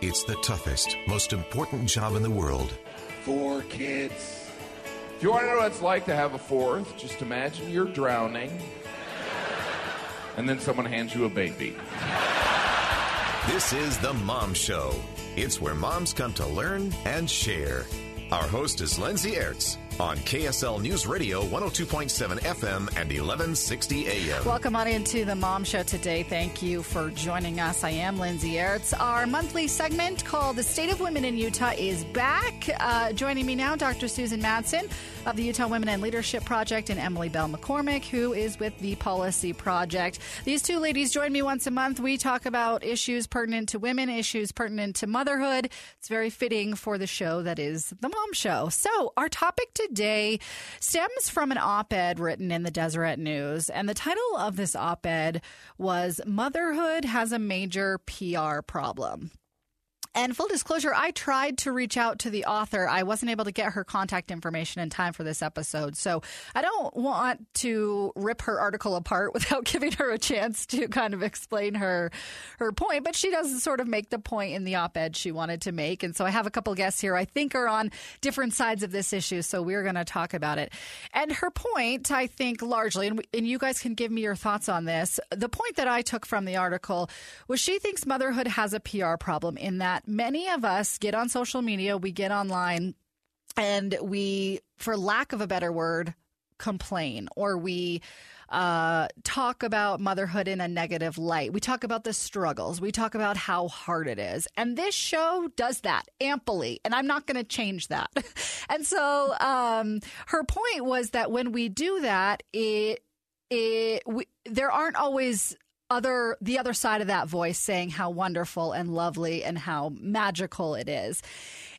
It's the toughest, most important job in the world. Four kids. If you want to know what it's like to have a fourth, just imagine you're drowning, and then someone hands you a baby. This is The Mom Show. It's where moms come to learn and share. Our host is Lindsay Aerts on KSL News Radio 102.7 FM and 1160 AM. Welcome on into the Mom Show today. Thank you for joining us. I am Lindsay Aerts. Our monthly segment called The State of Women in Utah is back. Uh, joining me now, Dr. Susan Madsen of the Utah Women and Leadership Project and Emily Bell McCormick, who is with the Policy Project. These two ladies join me once a month. We talk about issues pertinent to women, issues pertinent to motherhood. It's very fitting for the show that is The Mom Show. So, our topic today stems from an op ed written in the Deseret News. And the title of this op ed was Motherhood Has a Major PR Problem. And full disclosure, I tried to reach out to the author. I wasn't able to get her contact information in time for this episode. So I don't want to rip her article apart without giving her a chance to kind of explain her her point. But she does sort of make the point in the op ed she wanted to make. And so I have a couple guests here I think are on different sides of this issue. So we're going to talk about it. And her point, I think largely, and, and you guys can give me your thoughts on this. The point that I took from the article was she thinks motherhood has a PR problem in that many of us get on social media, we get online, and we, for lack of a better word, complain or we uh, talk about motherhood in a negative light. We talk about the struggles. We talk about how hard it is. And this show does that amply. And I'm not going to change that. and so um, her point was that when we do that, it, it, we, there aren't always other the other side of that voice saying how wonderful and lovely and how magical it is.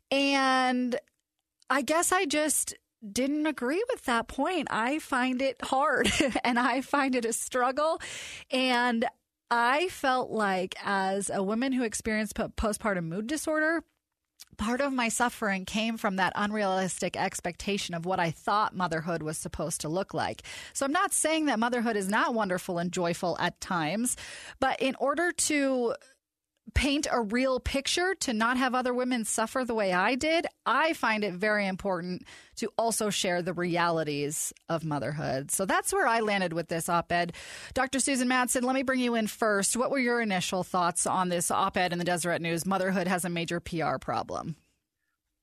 And I guess I just didn't agree with that point. I find it hard and I find it a struggle and I felt like as a woman who experienced postpartum mood disorder, part of my suffering came from that unrealistic expectation of what I thought motherhood was supposed to look like. So I'm not saying that motherhood is not wonderful and joyful at times, but in order to paint a real picture to not have other women suffer the way I did, I find it very important to also share the realities of motherhood. So that's where I landed with this op ed. Dr. Susan Madsen, let me bring you in first. What were your initial thoughts on this op ed in the Deseret News? Motherhood has a major PR problem.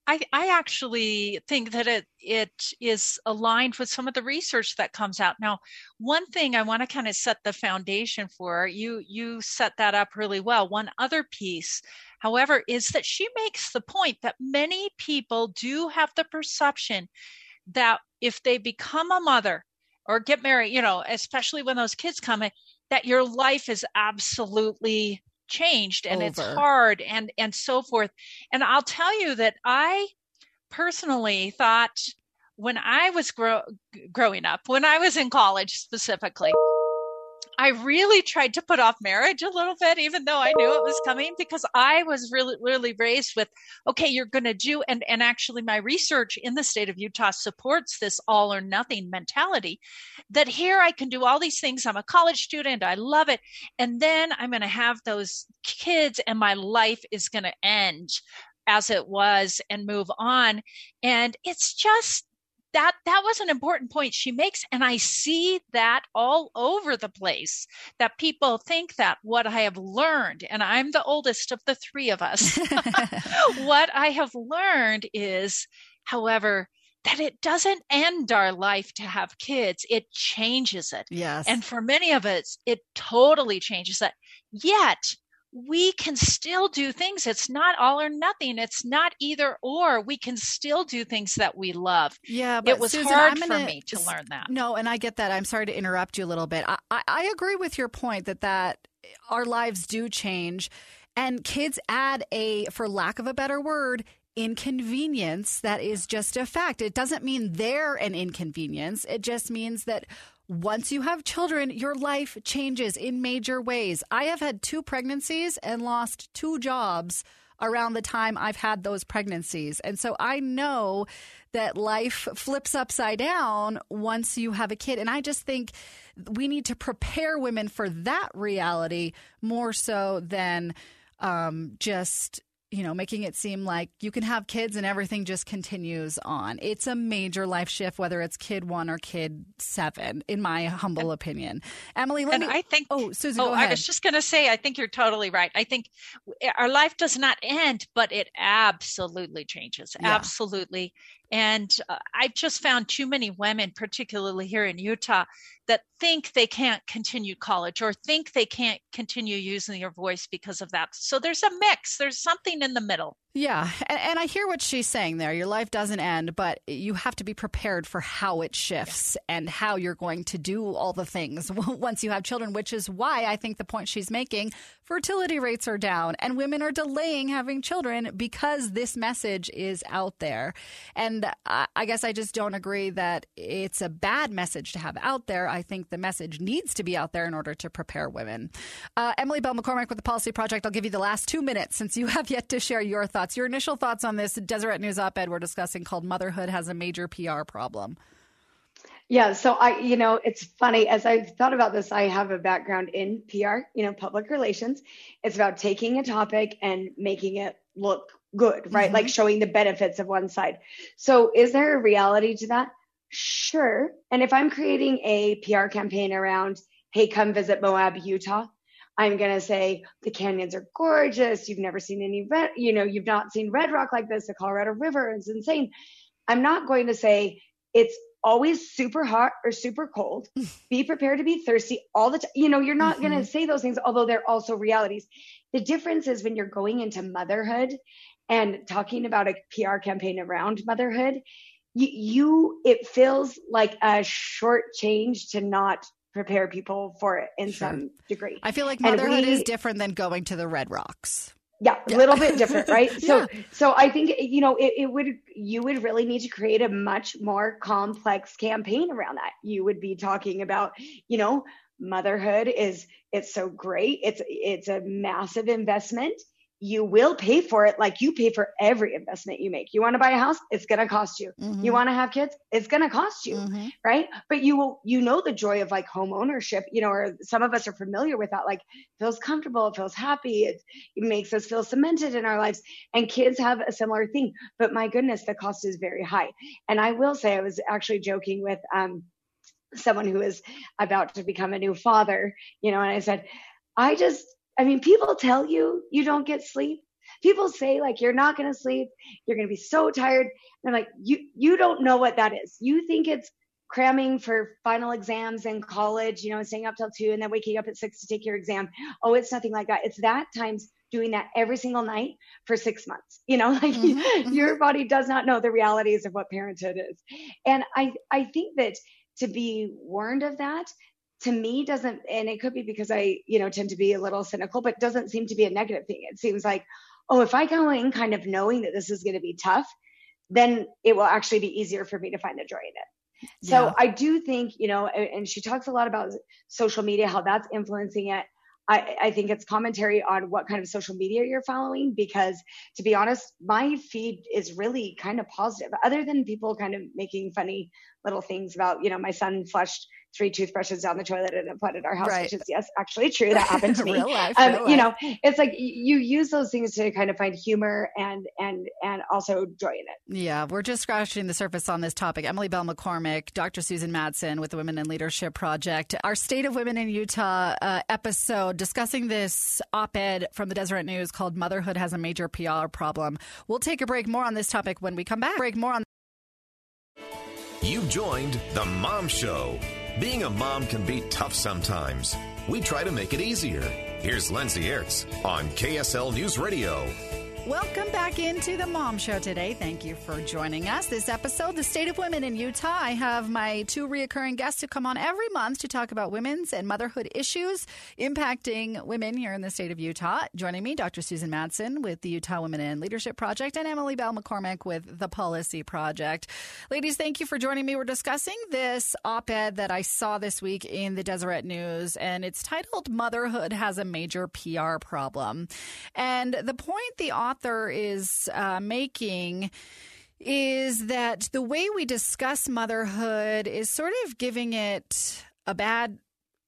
I, I actually think that it it is aligned with some of the research that comes out now. One thing I want to kind of set the foundation for you you set that up really well. One other piece, however, is that she makes the point that many people do have the perception that if they become a mother or get married, you know, especially when those kids come in, that your life is absolutely changed and Over. it's hard and and so forth and i'll tell you that i personally thought when i was grow, growing up when i was in college specifically I really tried to put off marriage a little bit, even though I knew it was coming, because I was really, really raised with, okay, you're going to do, and, and actually my research in the state of Utah supports this all or nothing mentality that here I can do all these things. I'm a college student. I love it. And then I'm going to have those kids and my life is going to end as it was and move on. And it's just that that was an important point she makes and i see that all over the place that people think that what i have learned and i'm the oldest of the three of us what i have learned is however that it doesn't end our life to have kids. It changes it. Yes. And for many of us it totally changes it. Yet we can still do things. It's not all or nothing. It's not either or. We can still do things that we love. Yeah, but it was Susan, hard gonna, for me to learn that. No, and I get that. I'm sorry to interrupt you a little bit. I, I, I agree with your point that that our lives do change, and kids add a, for lack of a better word, inconvenience that is just a fact. It doesn't mean they're an inconvenience. It just means that once you have children, your life changes in major ways. I have had two pregnancies and lost two jobs around the time I've had those pregnancies. And so I know that life flips upside down once you have a kid. And I just think we need to prepare women for that reality more so than um, just you know, making it seem like you can have kids and everything just continues on. It's a major life shift, whether it's kid one or kid seven, in my humble opinion. Emily, let and me. I think. Oh, Susan, oh. I was just going to say, I think you're totally right. I think our life does not end, but it absolutely changes. Yeah. Absolutely. And uh, I've just found too many women, particularly here in Utah, that think they can't continue college or think they can't continue using their voice because of that. So there's a mix, there's something in the middle. Yeah, and, and, I hear what she's saying there. Your life doesn't end, but you have to be prepared for how it shifts and how you're going to do all the things once you have children, which is why I think the point she's making fertility rates are down and women are delaying having children because this message is out there. And I, I guess I just don't agree that it's a bad message to have out there. I think the message needs to be out there in order to prepare women. Uh, Emily Bell McCormick with the Policy Project. I'll give you the last two minutes since you have yet to share your thoughts thoughts, your initial thoughts on this Deseret News op ed we're discussing called Motherhood Has a Major PR Problem. Yeah, so I, you know, it's funny as I've thought about this, I have a background in PR, you know, public relations. It's about taking a topic and making it look good, right? Mm-hmm. Like showing the benefits of one side. So is there a reality to that? Sure. And if I'm creating a PR campaign around, hey, come visit Moab, Utah, I'm going to say the canyons are gorgeous. You've never seen any red, you know, you've not seen red rock like this. The Colorado River is insane. I'm not going to say it's always super hot or super cold. be prepared to be thirsty all the time. You know, you're not mm-hmm. going to say those things, although they're also realities. The difference is when you're going into motherhood and talking about a PR campaign around motherhood, you, you it feels like a short change to not prepare people for it in sure. some degree. I feel like motherhood we, is different than going to the Red Rocks. Yeah, a little bit different, right? So, yeah. so I think you know it, it would you would really need to create a much more complex campaign around that. You would be talking about, you know, motherhood is it's so great. It's it's a massive investment you will pay for it like you pay for every investment you make. You want to buy a house, it's going to cost you. Mm-hmm. You want to have kids, it's going to cost you, mm-hmm. right? But you will, you know, the joy of like home ownership, you know, or some of us are familiar with that. Like feels comfortable, it feels happy, it, it makes us feel cemented in our lives. And kids have a similar thing. But my goodness, the cost is very high. And I will say, I was actually joking with um, someone who is about to become a new father, you know, and I said, I just I mean, people tell you you don't get sleep. People say like you're not going to sleep, you're going to be so tired. And I'm like, you you don't know what that is. You think it's cramming for final exams in college, you know, staying up till two and then waking up at six to take your exam. Oh, it's nothing like that. It's that times doing that every single night for six months. You know, like mm-hmm. your body does not know the realities of what parenthood is. And I I think that to be warned of that to me doesn't and it could be because i you know tend to be a little cynical but doesn't seem to be a negative thing. It seems like oh if i go in kind of knowing that this is going to be tough then it will actually be easier for me to find the joy in it. So yeah. i do think you know and she talks a lot about social media how that's influencing it. I, I, think it's commentary on what kind of social media you're following because to be honest my feed is really kind of positive other than people kind of making funny little things about you know my son flushed three toothbrushes down the toilet and put in our house, right. which is yes, actually true. That happened to me. life, um, you know, it's like you use those things to kind of find humor and and and also joy in it. Yeah, we're just scratching the surface on this topic. Emily Bell McCormick, Dr. Susan Madsen with the Women in Leadership Project. Our State of Women in Utah uh, episode discussing this op-ed from the Deseret News called "Motherhood Has a Major PR Problem." We'll take a break. More on this topic when we come back. Break more on. You've joined the Mom Show. Being a mom can be tough sometimes. We try to make it easier. Here's Lindsay Aerts on KSL News Radio. Welcome back into the Mom Show today. Thank you for joining us. This episode, The State of Women in Utah. I have my two reoccurring guests who come on every month to talk about women's and motherhood issues impacting women here in the state of Utah. Joining me, Dr. Susan Madsen with the Utah Women in Leadership Project and Emily Bell McCormick with the Policy Project. Ladies, thank you for joining me. We're discussing this op ed that I saw this week in the Deseret News, and it's titled Motherhood Has a Major PR Problem. And the point the author author is uh, making is that the way we discuss motherhood is sort of giving it a bad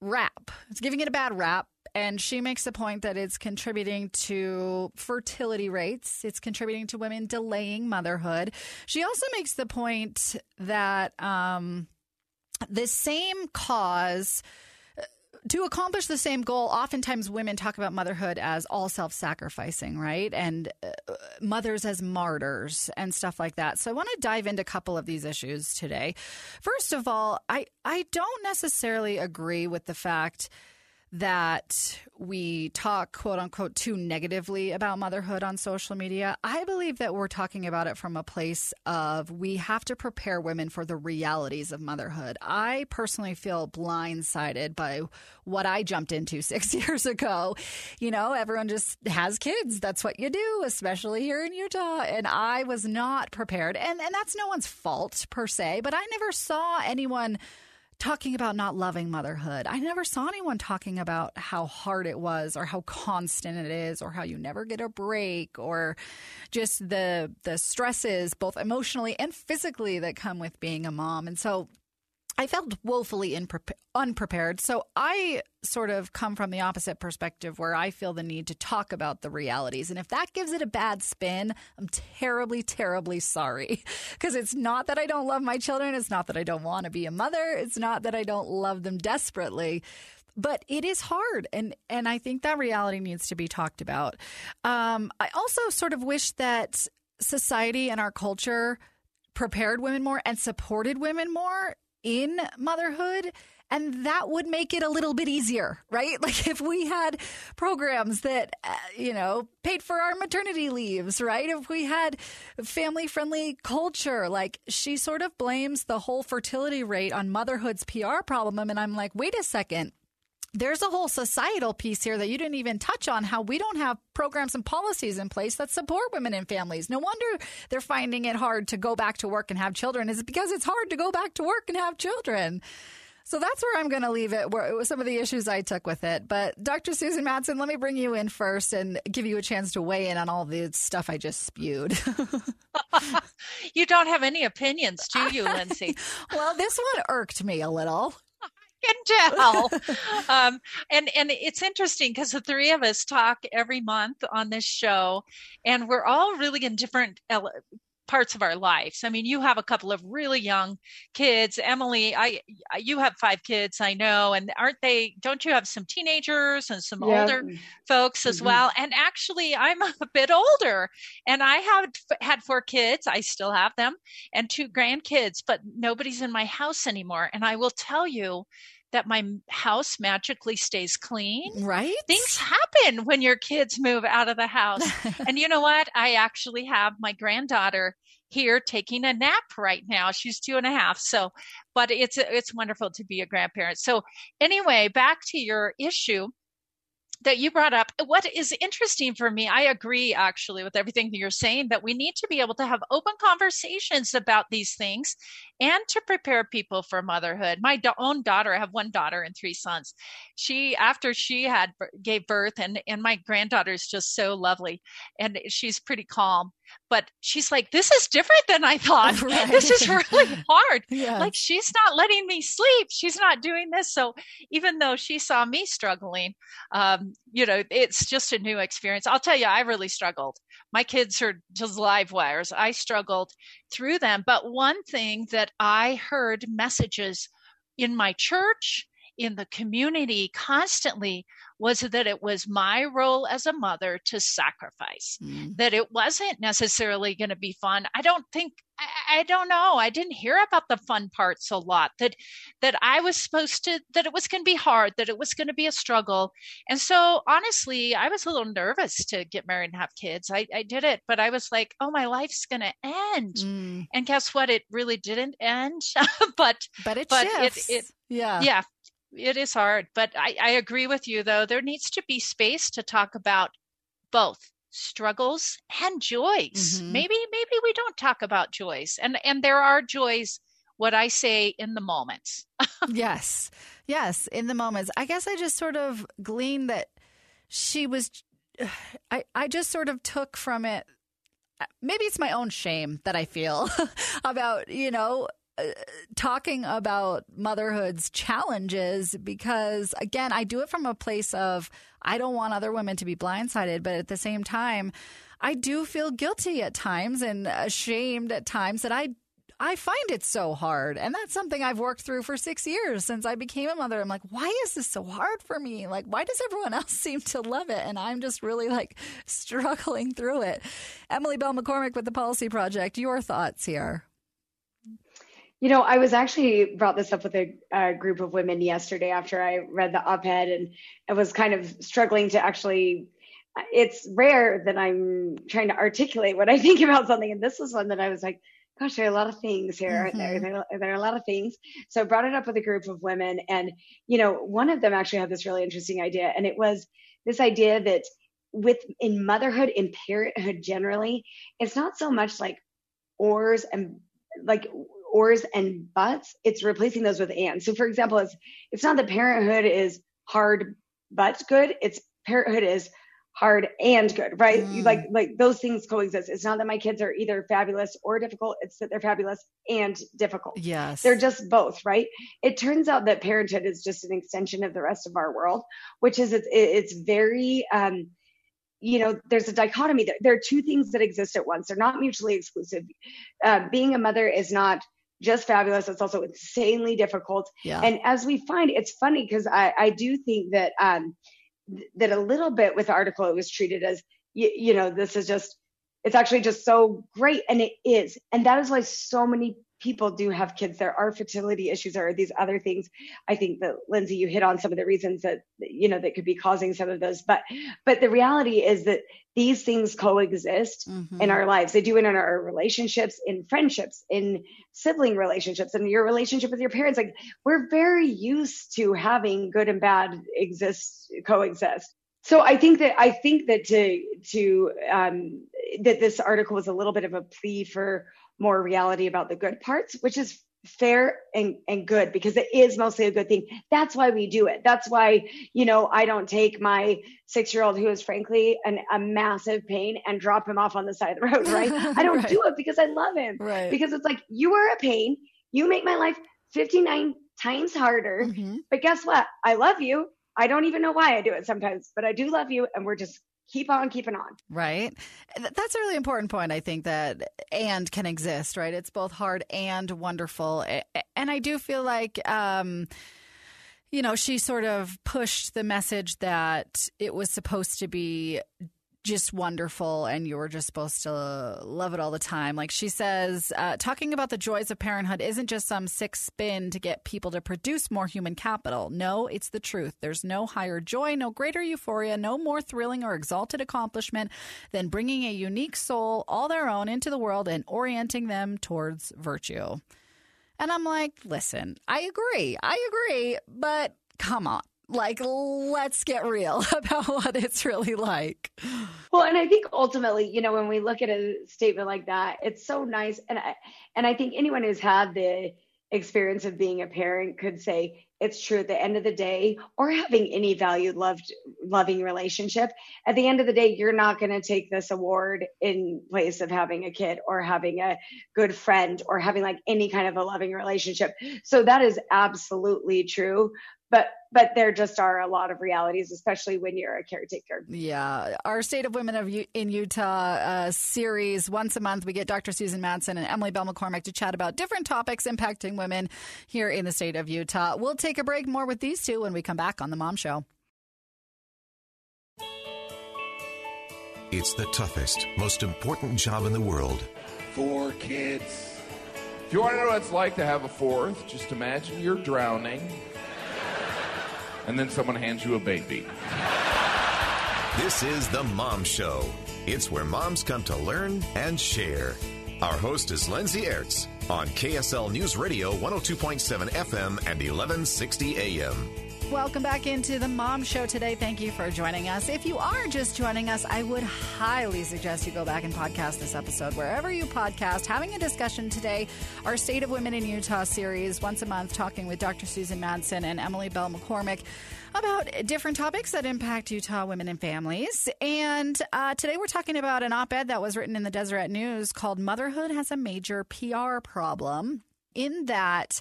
rap. It's giving it a bad rap and she makes the point that it's contributing to fertility rates. It's contributing to women delaying motherhood. She also makes the point that um, the same cause to accomplish the same goal, oftentimes women talk about motherhood as all self sacrificing, right? And uh, mothers as martyrs and stuff like that. So I want to dive into a couple of these issues today. First of all, I, I don't necessarily agree with the fact that we talk quote unquote too negatively about motherhood on social media. I believe that we're talking about it from a place of we have to prepare women for the realities of motherhood. I personally feel blindsided by what I jumped into six years ago. You know, everyone just has kids. That's what you do, especially here in Utah. And I was not prepared. And, and that's no one's fault per se, but I never saw anyone talking about not loving motherhood. I never saw anyone talking about how hard it was or how constant it is or how you never get a break or just the the stresses both emotionally and physically that come with being a mom. And so I felt woefully unprepared. So I sort of come from the opposite perspective where I feel the need to talk about the realities. And if that gives it a bad spin, I'm terribly, terribly sorry. Because it's not that I don't love my children. It's not that I don't want to be a mother. It's not that I don't love them desperately. But it is hard, and and I think that reality needs to be talked about. Um, I also sort of wish that society and our culture prepared women more and supported women more in motherhood and that would make it a little bit easier, right? Like if we had programs that, uh, you know, paid for our maternity leaves, right? If we had family friendly culture, like she sort of blames the whole fertility rate on motherhood's PR problem. And I'm like, wait a second there's a whole societal piece here that you didn't even touch on how we don't have programs and policies in place that support women and families. No wonder they're finding it hard to go back to work and have children is because it's hard to go back to work and have children. So that's where I'm going to leave it, where it was some of the issues I took with it. But Dr. Susan Madsen, let me bring you in first and give you a chance to weigh in on all the stuff I just spewed. you don't have any opinions, do you, Lindsay? well, this one irked me a little can tell. um, and and it's interesting because the three of us talk every month on this show, and we're all really in different ele- parts of our lives. I mean, you have a couple of really young kids. Emily, I you have five kids, I know, and aren't they don't you have some teenagers and some yeah. older folks as mm-hmm. well? And actually, I'm a bit older and I have had four kids. I still have them and two grandkids, but nobody's in my house anymore. And I will tell you that my house magically stays clean. Right. Things happen when your kids move out of the house. and you know what? I actually have my granddaughter here taking a nap right now. She's two and a half. So, but it's it's wonderful to be a grandparent. So, anyway, back to your issue that you brought up. What is interesting for me, I agree actually with everything that you're saying, that we need to be able to have open conversations about these things and to prepare people for motherhood. My do- own daughter, I have one daughter and three sons. She, after she had gave birth, and and my granddaughter is just so lovely, and she's pretty calm. But she's like, this is different than I thought. Right. This is really hard. Like she's not letting me sleep. She's not doing this. So even though she saw me struggling, um, you know, it's just a new experience. I'll tell you, I really struggled. My kids are just live wires. I struggled through them. But one thing that I heard messages in my church, in the community constantly was that it was my role as a mother to sacrifice, mm. that it wasn't necessarily going to be fun. I don't think, I, I, don't know. I didn't hear about the fun parts a lot, that, that I was supposed to, that it was going to be hard, that it was going to be a struggle. And so honestly, I was a little nervous to get married and have kids. I, I did it, but I was like, oh, my life's going to end. Mm. And guess what? It really didn't end, but, but it, but shifts. it, it, yeah. Yeah it is hard, but I, I agree with you though. There needs to be space to talk about both struggles and joys. Mm-hmm. Maybe maybe we don't talk about joys. And and there are joys what I say in the moments. yes. Yes, in the moments. I guess I just sort of gleaned that she was I I just sort of took from it maybe it's my own shame that I feel about, you know, uh, talking about motherhood's challenges because, again, I do it from a place of I don't want other women to be blindsided, but at the same time, I do feel guilty at times and ashamed at times that I I find it so hard. And that's something I've worked through for six years since I became a mother. I'm like, why is this so hard for me? Like, why does everyone else seem to love it? And I'm just really like struggling through it. Emily Bell McCormick with the Policy Project, your thoughts here. You know, I was actually brought this up with a, a group of women yesterday after I read the op ed, and I was kind of struggling to actually it's rare that I'm trying to articulate what I think about something. And this was one that I was like, gosh, there are a lot of things here, mm-hmm. there? There, there are a lot of things. So I brought it up with a group of women. And, you know, one of them actually had this really interesting idea. And it was this idea that with in motherhood, in parenthood generally, it's not so much like ors and like ors and buts, it's replacing those with and. So for example, it's it's not that parenthood is hard but good, it's parenthood is hard and good, right? Mm. Like like those things coexist. It's not that my kids are either fabulous or difficult, it's that they're fabulous and difficult. Yes. They're just both, right? It turns out that parenthood is just an extension of the rest of our world, which is it's it's very um you know there's a dichotomy there. there are two things that exist at once they're not mutually exclusive uh, being a mother is not just fabulous. It's also insanely difficult. Yeah. and as we find it's funny because I, I do think that um, that a little bit with the article it was treated as you, you know this is just it's actually just so great and it is. And that is why so many people do have kids there are fertility issues there are these other things. I think that lindsay you hit on some of the reasons that you know that could be causing some of those but but the reality is that these things coexist mm-hmm. in our lives. They do it in our relationships in friendships in sibling relationships and your relationship with your parents. Like we're very used to having good and bad exist coexist. So I think that I think that to to um, that this article was a little bit of a plea for more reality about the good parts, which is fair and, and good because it is mostly a good thing. That's why we do it. That's why, you know, I don't take my six year old who is frankly an, a massive pain and drop him off on the side of the road, right? I don't right. do it because I love him. Right. Because it's like, you are a pain. You make my life 59 times harder. Mm-hmm. But guess what? I love you. I don't even know why I do it sometimes, but I do love you. And we're just keep on keeping on. Right. That's a really important point. I think that and can exist, right? It's both hard and wonderful. And I do feel like, um, you know, she sort of pushed the message that it was supposed to be just wonderful and you were just supposed to love it all the time. Like she says, uh, talking about the joys of parenthood isn't just some sick spin to get people to produce more human capital. No, it's the truth. There's no higher joy, no greater euphoria, no more thrilling or exalted accomplishment than bringing a unique soul, all their own, into the world and orienting them towards virtue. And I'm like, listen, I agree. I agree, but come on like, let's get real about what it's really like. Well, and I think ultimately, you know, when we look at a statement like that, it's so nice. And I, and I think anyone who's had the experience of being a parent could say it's true at the end of the day or having any valued loved loving relationship at the end of the day you're not going to take this award in place of having a kid or having a good friend or having like any kind of a loving relationship so that is absolutely true but but there just are a lot of realities, especially when you're a caretaker. Yeah, our State of Women of U- in Utah uh, series once a month, we get Dr. Susan Madsen and Emily Bell McCormick to chat about different topics impacting women here in the state of Utah. We'll take a break more with these two when we come back on the Mom Show. It's the toughest, most important job in the world. Four kids. If you want to know what it's like to have a fourth, just imagine you're drowning and then someone hands you a baby. This is The Mom Show. It's where moms come to learn and share. Our host is Lindsay Aerts on KSL News Radio 102.7 FM and 1160 AM. Welcome back into the Mom Show today. Thank you for joining us. If you are just joining us, I would highly suggest you go back and podcast this episode wherever you podcast. Having a discussion today, our State of Women in Utah series, once a month, talking with Dr. Susan Madsen and Emily Bell McCormick about different topics that impact Utah women and families. And uh, today we're talking about an op ed that was written in the Deseret News called Motherhood Has a Major PR Problem. in that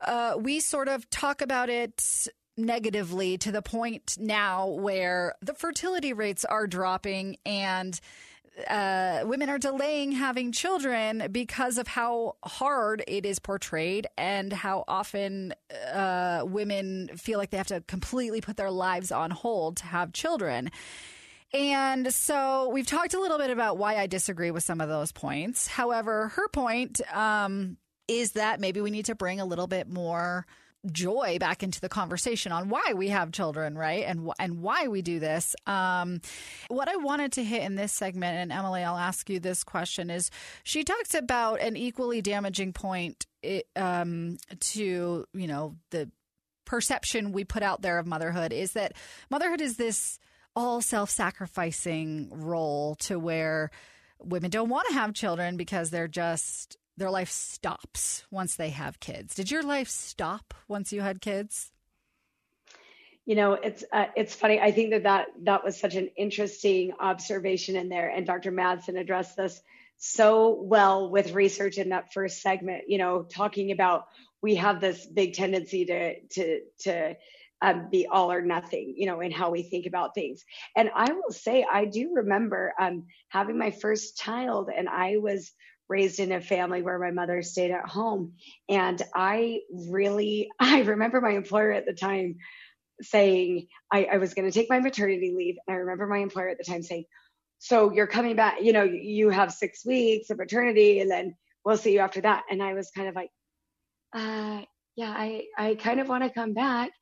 uh, we sort of talk about it negatively to the point now where the fertility rates are dropping and uh, women are delaying having children because of how hard it is portrayed and how often uh, women feel like they have to completely put their lives on hold to have children. And so we've talked a little bit about why I disagree with some of those points. However, her point um, is that maybe we need to bring a little bit more joy back into the conversation on why we have children, right? And and why we do this. Um, what I wanted to hit in this segment, and Emily, I'll ask you this question: is she talks about an equally damaging point um, to you know the perception we put out there of motherhood is that motherhood is this all self-sacrificing role to where women don't want to have children because they're just their life stops once they have kids. Did your life stop once you had kids? You know, it's uh, it's funny. I think that, that that was such an interesting observation in there, and Dr. Madsen addressed this so well with research in that first segment. You know, talking about we have this big tendency to to to um, be all or nothing, you know, in how we think about things. And I will say, I do remember um, having my first child, and I was raised in a family where my mother stayed at home. And I really, I remember my employer at the time saying I, I was going to take my maternity leave. And I remember my employer at the time saying, So you're coming back, you know, you have six weeks of maternity and then we'll see you after that. And I was kind of like, uh, yeah, I, I kind of want to come back,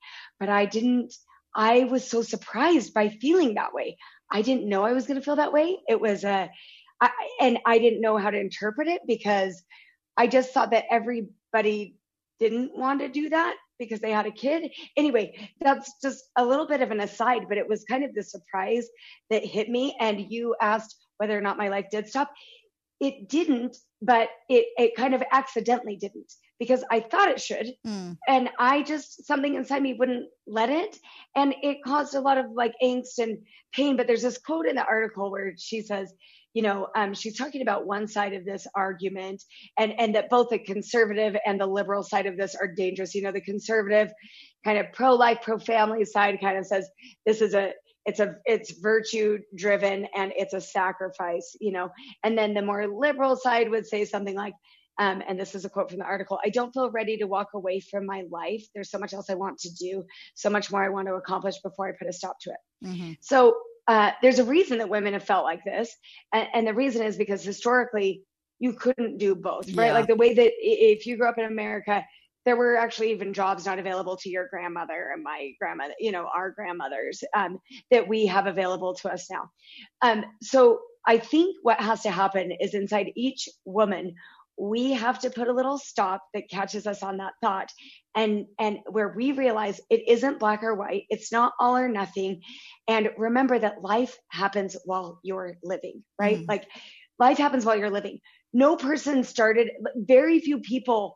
but I didn't, I was so surprised by feeling that way. I didn't know I was going to feel that way. It was a, I, and I didn't know how to interpret it because I just thought that everybody didn't want to do that because they had a kid. Anyway, that's just a little bit of an aside, but it was kind of the surprise that hit me. And you asked whether or not my life did stop. It didn't, but it, it kind of accidentally didn't because I thought it should. Mm. And I just, something inside me wouldn't let it. And it caused a lot of like angst and pain. But there's this quote in the article where she says, you know, um, she's talking about one side of this argument and, and that both the conservative and the liberal side of this are dangerous. You know, the conservative kind of pro-life, pro-family side kind of says this is a, it's a, it's virtue driven and it's a sacrifice, you know, and then the more liberal side would say something like, um, and this is a quote from the article I don't feel ready to walk away from my life. There's so much else I want to do, so much more I want to accomplish before I put a stop to it. Mm-hmm. So uh, there's a reason that women have felt like this. And, and, the reason is because historically you couldn't do both, right? Yeah. Like the way that if you grew up in America, there were actually even jobs not available to your grandmother and my grandmother, you know, our grandmothers um, that we have available to us now. Um, so I think what has to happen is inside each woman, we have to put a little stop that catches us on that thought and and where we realize it isn't black or white it's not all or nothing and remember that life happens while you're living right? Mm like life happens while you're living. No person started very few people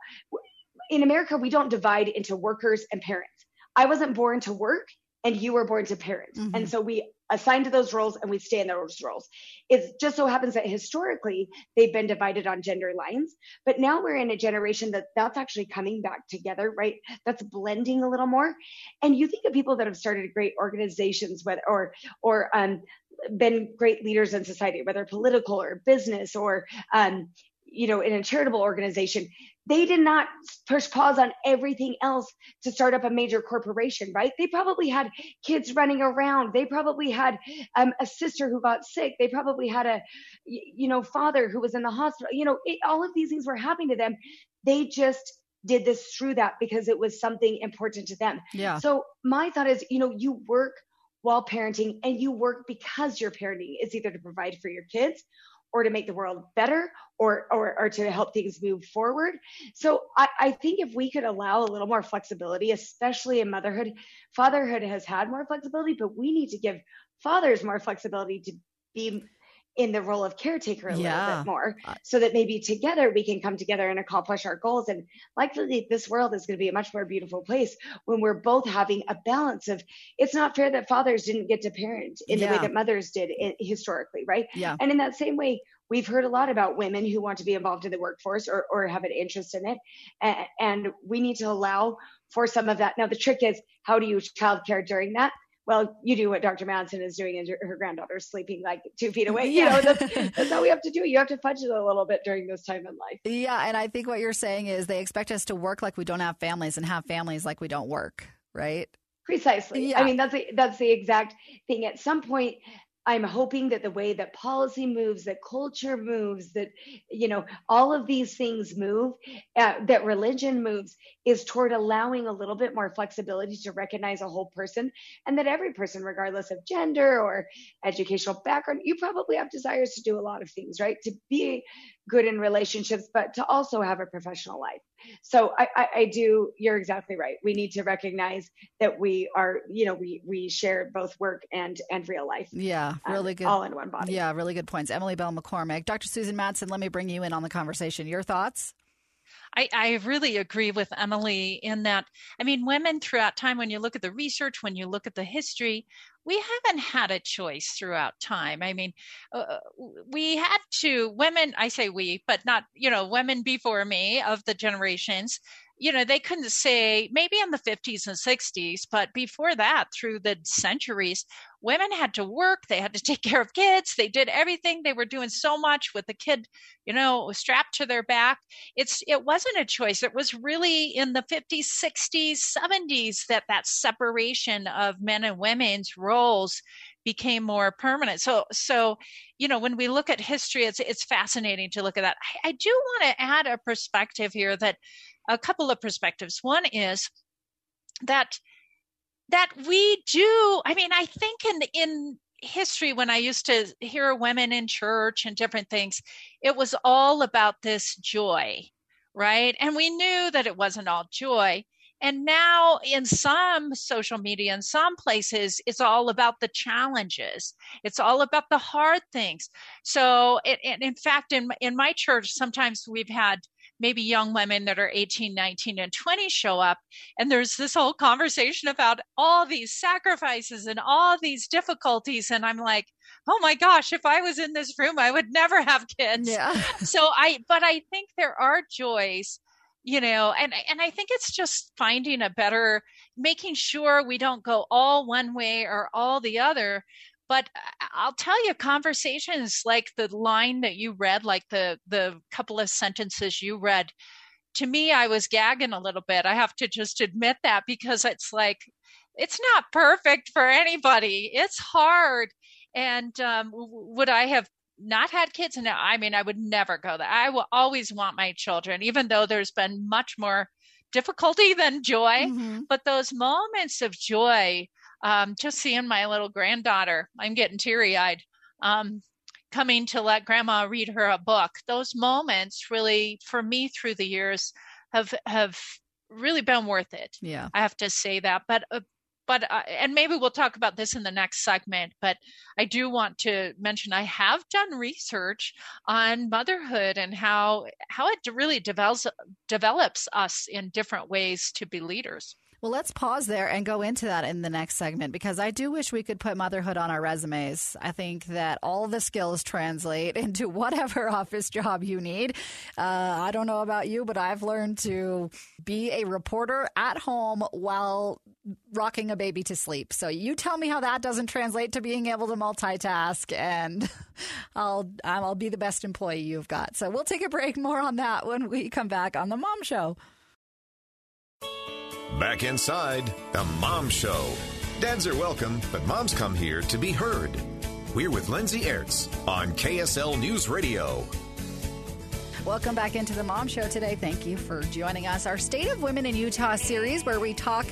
in america we don't divide into workers and parents i wasn't born to work and you were born to parents mm-hmm. and so we assigned to those roles and we stay in those roles. It just so happens that historically they've been divided on gender lines, but now we're in a generation that that's actually coming back together, right? That's blending a little more. And you think of people that have started great organizations, whether or or um, been great leaders in society, whether political or business or um, you know in a charitable organization they did not push pause on everything else to start up a major corporation, right? They probably had kids running around. They probably had um, a sister who got sick. They probably had a, you know, father who was in the hospital. You know, it, all of these things were happening to them. They just did this through that because it was something important to them. Yeah. So my thought is, you know, you work while parenting and you work because you're parenting. It's either to provide for your kids or to make the world better or, or, or to help things move forward. So I, I think if we could allow a little more flexibility, especially in motherhood, fatherhood has had more flexibility, but we need to give fathers more flexibility to be in the role of caretaker a yeah. little bit more uh, so that maybe together we can come together and accomplish our goals and likely this world is going to be a much more beautiful place when we're both having a balance of it's not fair that fathers didn't get to parent in yeah. the way that mothers did historically right yeah and in that same way we've heard a lot about women who want to be involved in the workforce or, or have an interest in it. And, and we need to allow for some of that. Now, the trick is how do you childcare during that? Well, you do what Dr. Madsen is doing, and her granddaughter's sleeping like two feet away. Yeah. You know, that's, that's how we have to do. You have to fudge it a little bit during this time in life. Yeah, and I think what you're saying is they expect us to work like we don't have families and have families like we don't work, right? Precisely. Yeah. I mean, that's the, that's the exact thing. At some point, I'm hoping that the way that policy moves, that culture moves, that you know all of these things move, uh, that religion moves, is toward allowing a little bit more flexibility to recognize a whole person, and that every person, regardless of gender or educational background, you probably have desires to do a lot of things, right? To be good in relationships, but to also have a professional life. So I, I, I, do. You're exactly right. We need to recognize that we are, you know, we we share both work and and real life. Yeah, um, really um, good. All in one body. Yeah, really good points. Emily Bell McCormick, Dr. Susan Madsen. Let me bring you in on the conversation. Your thoughts? I, I, really agree with Emily in that. I mean, women throughout time, when you look at the research, when you look at the history, we haven't had a choice throughout time. I mean, uh, we had to, women, I say we, but not, you know, women before me of the generations you know, they couldn't say maybe in the 50s and 60s, but before that, through the centuries, women had to work. They had to take care of kids. They did everything. They were doing so much with the kid, you know, strapped to their back. It's it wasn't a choice. It was really in the 50s, 60s, 70s that that separation of men and women's roles became more permanent. So, so you know, when we look at history, it's it's fascinating to look at that. I, I do want to add a perspective here that a couple of perspectives. One is that that we do. I mean, I think in in history when I used to hear women in church and different things, it was all about this joy, right? And we knew that it wasn't all joy. And now, in some social media, in some places, it's all about the challenges. It's all about the hard things. So, it, in fact, in in my church, sometimes we've had maybe young women that are 18, 19, and 20 show up. And there's this whole conversation about all these sacrifices and all these difficulties. And I'm like, oh my gosh, if I was in this room, I would never have kids. Yeah. so I, but I think there are joys you know and and i think it's just finding a better making sure we don't go all one way or all the other but i'll tell you conversations like the line that you read like the the couple of sentences you read. To me i was gagging a little bit i have to just admit that because it's like it's not perfect for anybody it's hard. And um, would i have not had kids? And i mean i would never go there i will always want my children even though there's been much more difficulty than joy. Mm-hmm. but those moments of joy um, just seeing my little granddaughter, I'm getting teary eyed, um, coming to let grandma read her a book. Those moments really, for me through the years, have have really been worth it. Yeah, I have to say that. But uh, but uh, and maybe we'll talk about this in the next segment. But I do want to mention I have done research on motherhood and how how it really develops develops us in different ways to be leaders. Well, let's pause there and go into that in the next segment because I do wish we could put motherhood on our resumes. I think that all the skills translate into whatever office job you need. Uh, I don't know about you, but I've learned to be a reporter at home while rocking a baby to sleep. So you tell me how that doesn't translate to being able to multitask, and I'll I'll be the best employee you've got. So we'll take a break. More on that when we come back on the Mom Show. Back inside the Mom Show. Dads are welcome, but moms come here to be heard. We're with Lindsay Aerts on KSL News Radio. Welcome back into the Mom Show today. Thank you for joining us. Our State of Women in Utah series, where we talk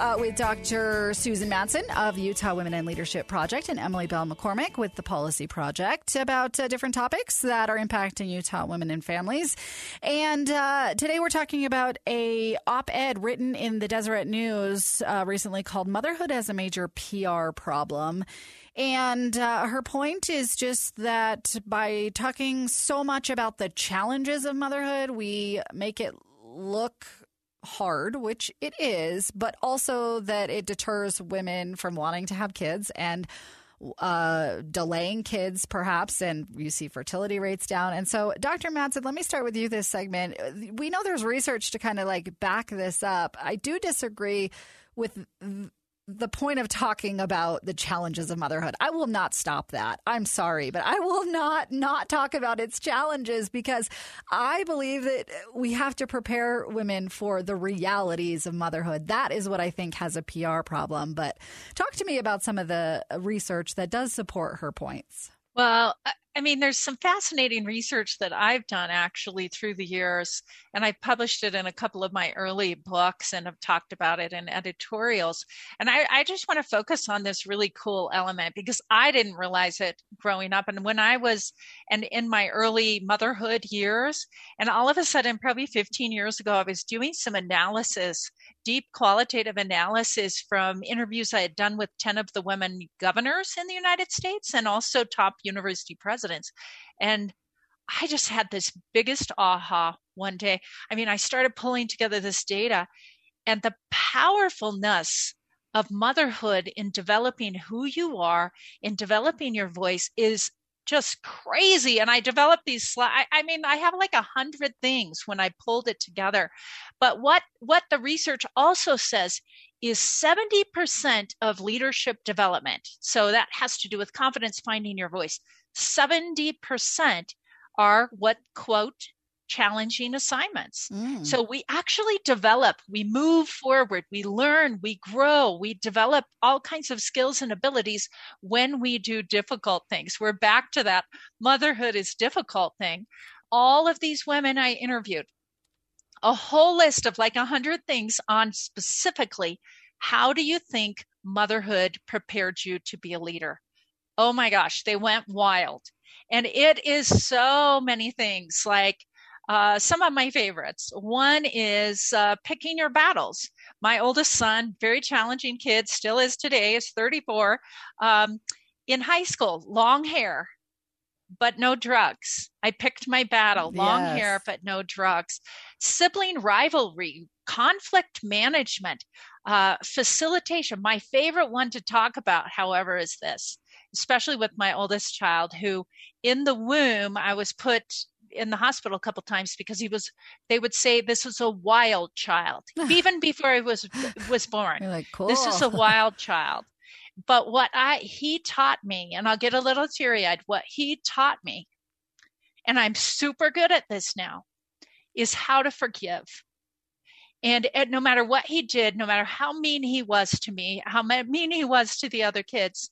uh, with Dr. Susan Madsen of Utah Women in Leadership Project and Emily Bell McCormick with the Policy Project about uh, different topics that are impacting Utah women and families. And uh, today we're talking about a op-ed written in the Deseret News uh, recently called "Motherhood as a Major PR Problem." And uh, her point is just that by talking so much about the challenges of motherhood, we make it look hard, which it is, but also that it deters women from wanting to have kids. And uh, delaying kids, perhaps, and you see fertility rates down. And so, Dr. Madsen, let me start with you this segment. We know there's research to kind of like back this up. I do disagree with the point of talking about the challenges of motherhood. I will not stop that. I'm sorry, but I will not not talk about its challenges because I believe that we have to prepare women for the realities of motherhood. That is what I think has a PR problem. But talk to me about some of the research that does support her points. Well, I mean, there's some fascinating research that I've done actually through the years, and I published it in a couple of my early books and have talked about it in editorials. And I, I just want to focus on this really cool element because I didn't realize it growing up. And when I was and in my early motherhood years, and all of a sudden, probably 15 years ago, I was doing some analysis deep qualitative analysis from interviews I had done with 10 of the women governors in the United States and also top university presidents. And I just had this biggest aha one day. I mean, I started pulling together this data and the powerfulness of motherhood in developing who you are, in developing your voice is just crazy. And I developed these slides. I, I mean, I have like a hundred things when I pulled it together. But what what the research also says is 70% of leadership development. So that has to do with confidence, finding your voice. 70% are what quote challenging assignments. Mm. So we actually develop, we move forward, we learn, we grow, we develop all kinds of skills and abilities when we do difficult things. We're back to that motherhood is difficult thing. All of these women I interviewed, a whole list of like a hundred things on specifically how do you think motherhood prepared you to be a leader? Oh my gosh, they went wild. And it is so many things like uh, some of my favorites. One is uh, picking your battles. My oldest son, very challenging kid, still is today, is 34. Um, in high school, long hair, but no drugs. I picked my battle long yes. hair, but no drugs. Sibling rivalry, conflict management, uh, facilitation. My favorite one to talk about, however, is this, especially with my oldest child, who in the womb, I was put in the hospital a couple times because he was they would say this was a wild child even before he was was born. Like, cool. this is a wild child. But what i he taught me and i'll get a little teary-eyed what he taught me and i'm super good at this now is how to forgive. And, and no matter what he did no matter how mean he was to me how mean he was to the other kids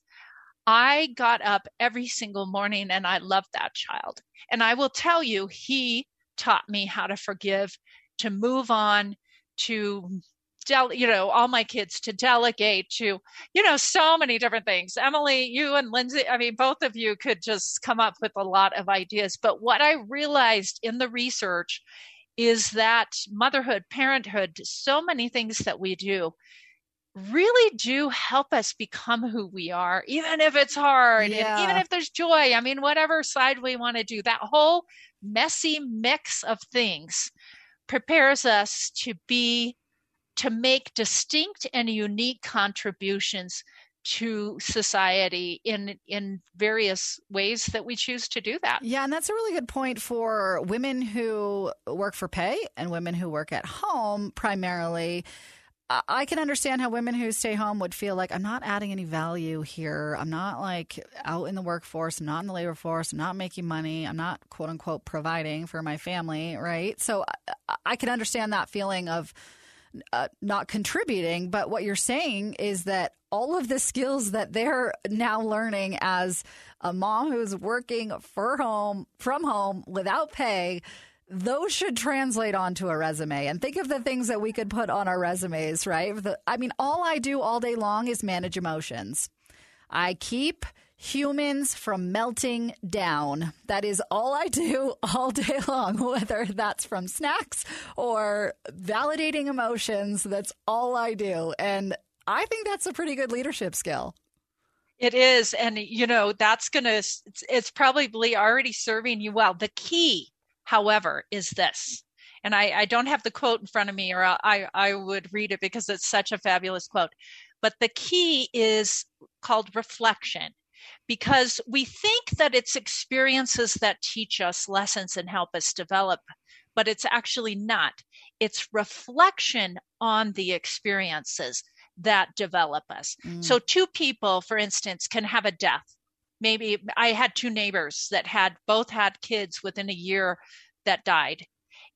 I got up every single morning and I loved that child. And I will tell you, he taught me how to forgive, to move on, to del- you know all my kids to delegate to you know so many different things emily you and lindsay i mean both of you could just come up with a lot of ideas but what i realized in the research is that motherhood parenthood so many things that we do really do help us become who we are, even if it's hard, yeah. and even if there's joy. I mean, whatever side we want to do, that whole messy mix of things prepares us to be to make distinct and unique contributions to society in in various ways that we choose to do that. Yeah, and that's a really good point for women who work for pay and women who work at home primarily I can understand how women who stay home would feel like I'm not adding any value here. I'm not like out in the workforce. I'm not in the labor force. I'm not making money. I'm not quote unquote providing for my family, right? So I can understand that feeling of uh, not contributing. But what you're saying is that all of the skills that they're now learning as a mom who's working for home from home without pay those should translate onto a resume. And think of the things that we could put on our resumes, right? I mean, all I do all day long is manage emotions. I keep humans from melting down. That is all I do all day long, whether that's from snacks or validating emotions. That's all I do. And I think that's a pretty good leadership skill. It is. And, you know, that's going to, it's, it's probably already serving you well. The key however, is this. And I, I don't have the quote in front of me, or I, I would read it because it's such a fabulous quote. But the key is called reflection. because we think that it's experiences that teach us lessons and help us develop, but it's actually not. It's reflection on the experiences that develop us. Mm. So, two people, for instance, can have a death. Maybe I had two neighbors that had both had kids within a year that died,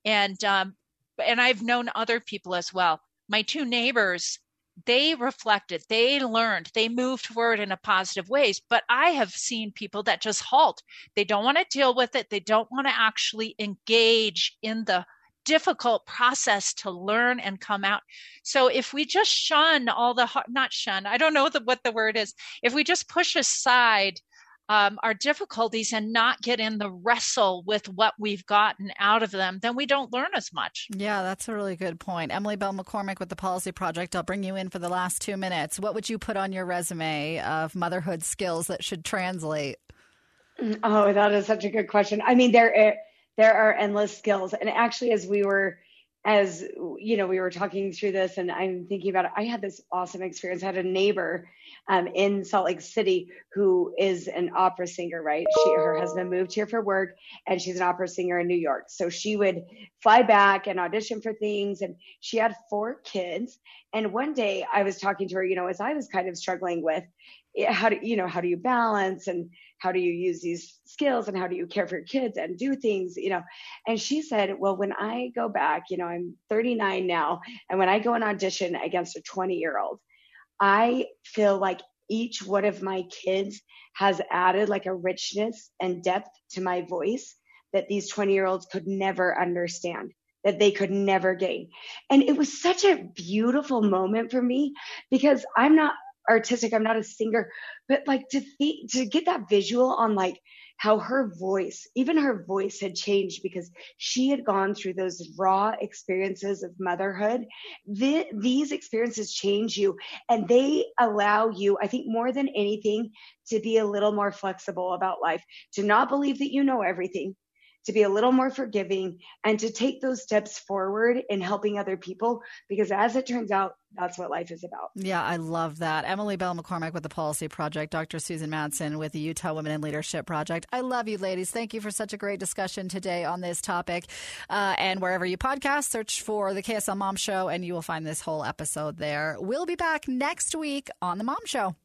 and um, and I've known other people as well. My two neighbors they reflected, they learned, they moved forward in a positive ways. But I have seen people that just halt. They don't want to deal with it. They don't want to actually engage in the difficult process to learn and come out. So if we just shun all the not shun, I don't know the, what the word is. If we just push aside um, our difficulties and not get in the wrestle with what we've gotten out of them, then we don't learn as much. Yeah, that's a really good point. Emily Bell McCormick with the Policy Project. I'll bring you in for the last two minutes. What would you put on your resume of motherhood skills that should translate? Oh, that is such a good question. I mean, there there are endless skills, and actually, as we were as you know, we were talking through this, and I'm thinking about it. I had this awesome experience. I had a neighbor um, in Salt Lake City who is an opera singer, right? She, her husband moved here for work and she's an opera singer in New York. So she would fly back and audition for things. And she had four kids. And one day I was talking to her, you know, as I was kind of struggling with eh, how do, you know, how do you balance and how do you use these skills and how do you care for your kids and do things, you know? And she said, well, when I go back, you know, I'm 39 now. And when I go and audition against a 20 year old, I feel like each one of my kids has added like a richness and depth to my voice that these 20 year olds could never understand that they could never gain. And it was such a beautiful moment for me because I'm not artistic, I'm not a singer, but like to th- to get that visual on like how her voice, even her voice had changed because she had gone through those raw experiences of motherhood. The, these experiences change you and they allow you, I think more than anything, to be a little more flexible about life, to not believe that you know everything, to be a little more forgiving and to take those steps forward in helping other people because as it turns out that's what life is about. Yeah, I love that. Emily Bell McCormick with the Policy Project, Dr. Susan Madsen with the Utah Women in Leadership Project. I love you, ladies. Thank you for such a great discussion today on this topic. Uh, and wherever you podcast, search for the KSL Mom Show and you will find this whole episode there. We'll be back next week on The Mom Show.